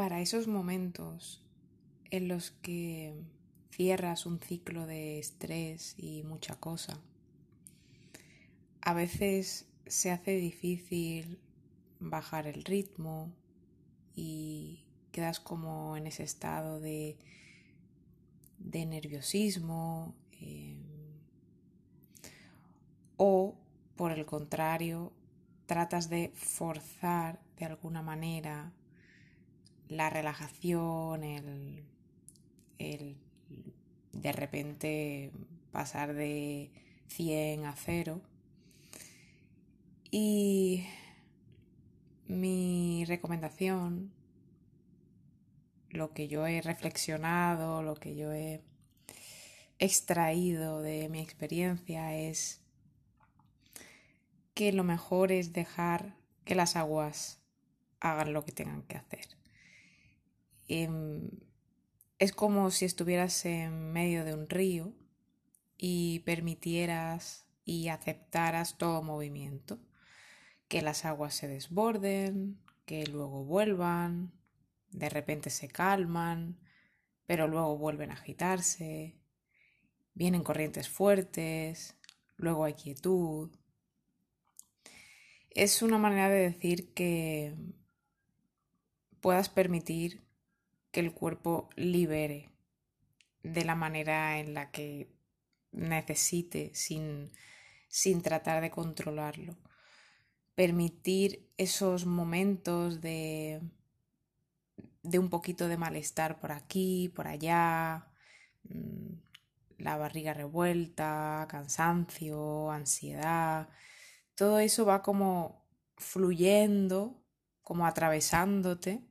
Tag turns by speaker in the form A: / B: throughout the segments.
A: para esos momentos en los que cierras un ciclo de estrés y mucha cosa. A veces se hace difícil bajar el ritmo y quedas como en ese estado de, de nerviosismo em, o por el contrario tratas de forzar de alguna manera la relajación, el, el de repente pasar de 100 a 0. Y mi recomendación, lo que yo he reflexionado, lo que yo he extraído de mi experiencia es que lo mejor es dejar que las aguas hagan lo que tengan que hacer. Em, es como si estuvieras en medio de un río y permitieras y aceptaras todo movimiento, que las aguas se desborden, que luego vuelvan, de repente se calman, pero luego vuelven a agitarse, vienen corrientes fuertes, luego hay quietud. Es una manera de decir que puedas permitir que el cuerpo libere de la manera en la que necesite sin, sin tratar de controlarlo. Permitir esos momentos de, de un poquito de malestar por aquí, por allá, mm, la barriga revuelta, cansancio, ansiedad, todo eso va como fluyendo, como atravesándote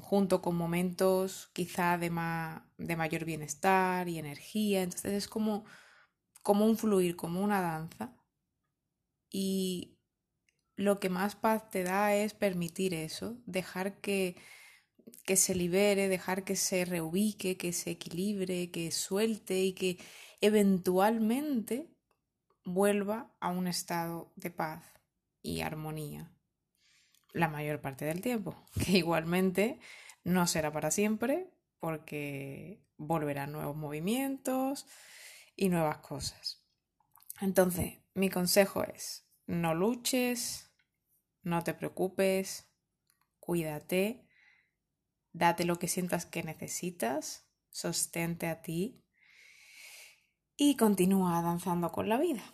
A: junto con momentos quizá de, de mayor bienestar y energía. Entonces es como, como un fluir, como una danza. Y lo que más paz te da es permitir eso, dejar que, que se libere, dejar que se reubique, que se equilibre, que suelte y que eventualmente vuelva a un estado de paz y armonía la mayor parte del tiempo, que igualmente no será para siempre porque volverán nuevos movimientos y nuevas cosas. Entonces, mi consejo es, no luches, no te preocupes, cuídate, date lo que sientas que necesitas, sostente a ti y continúa danzando con la vida.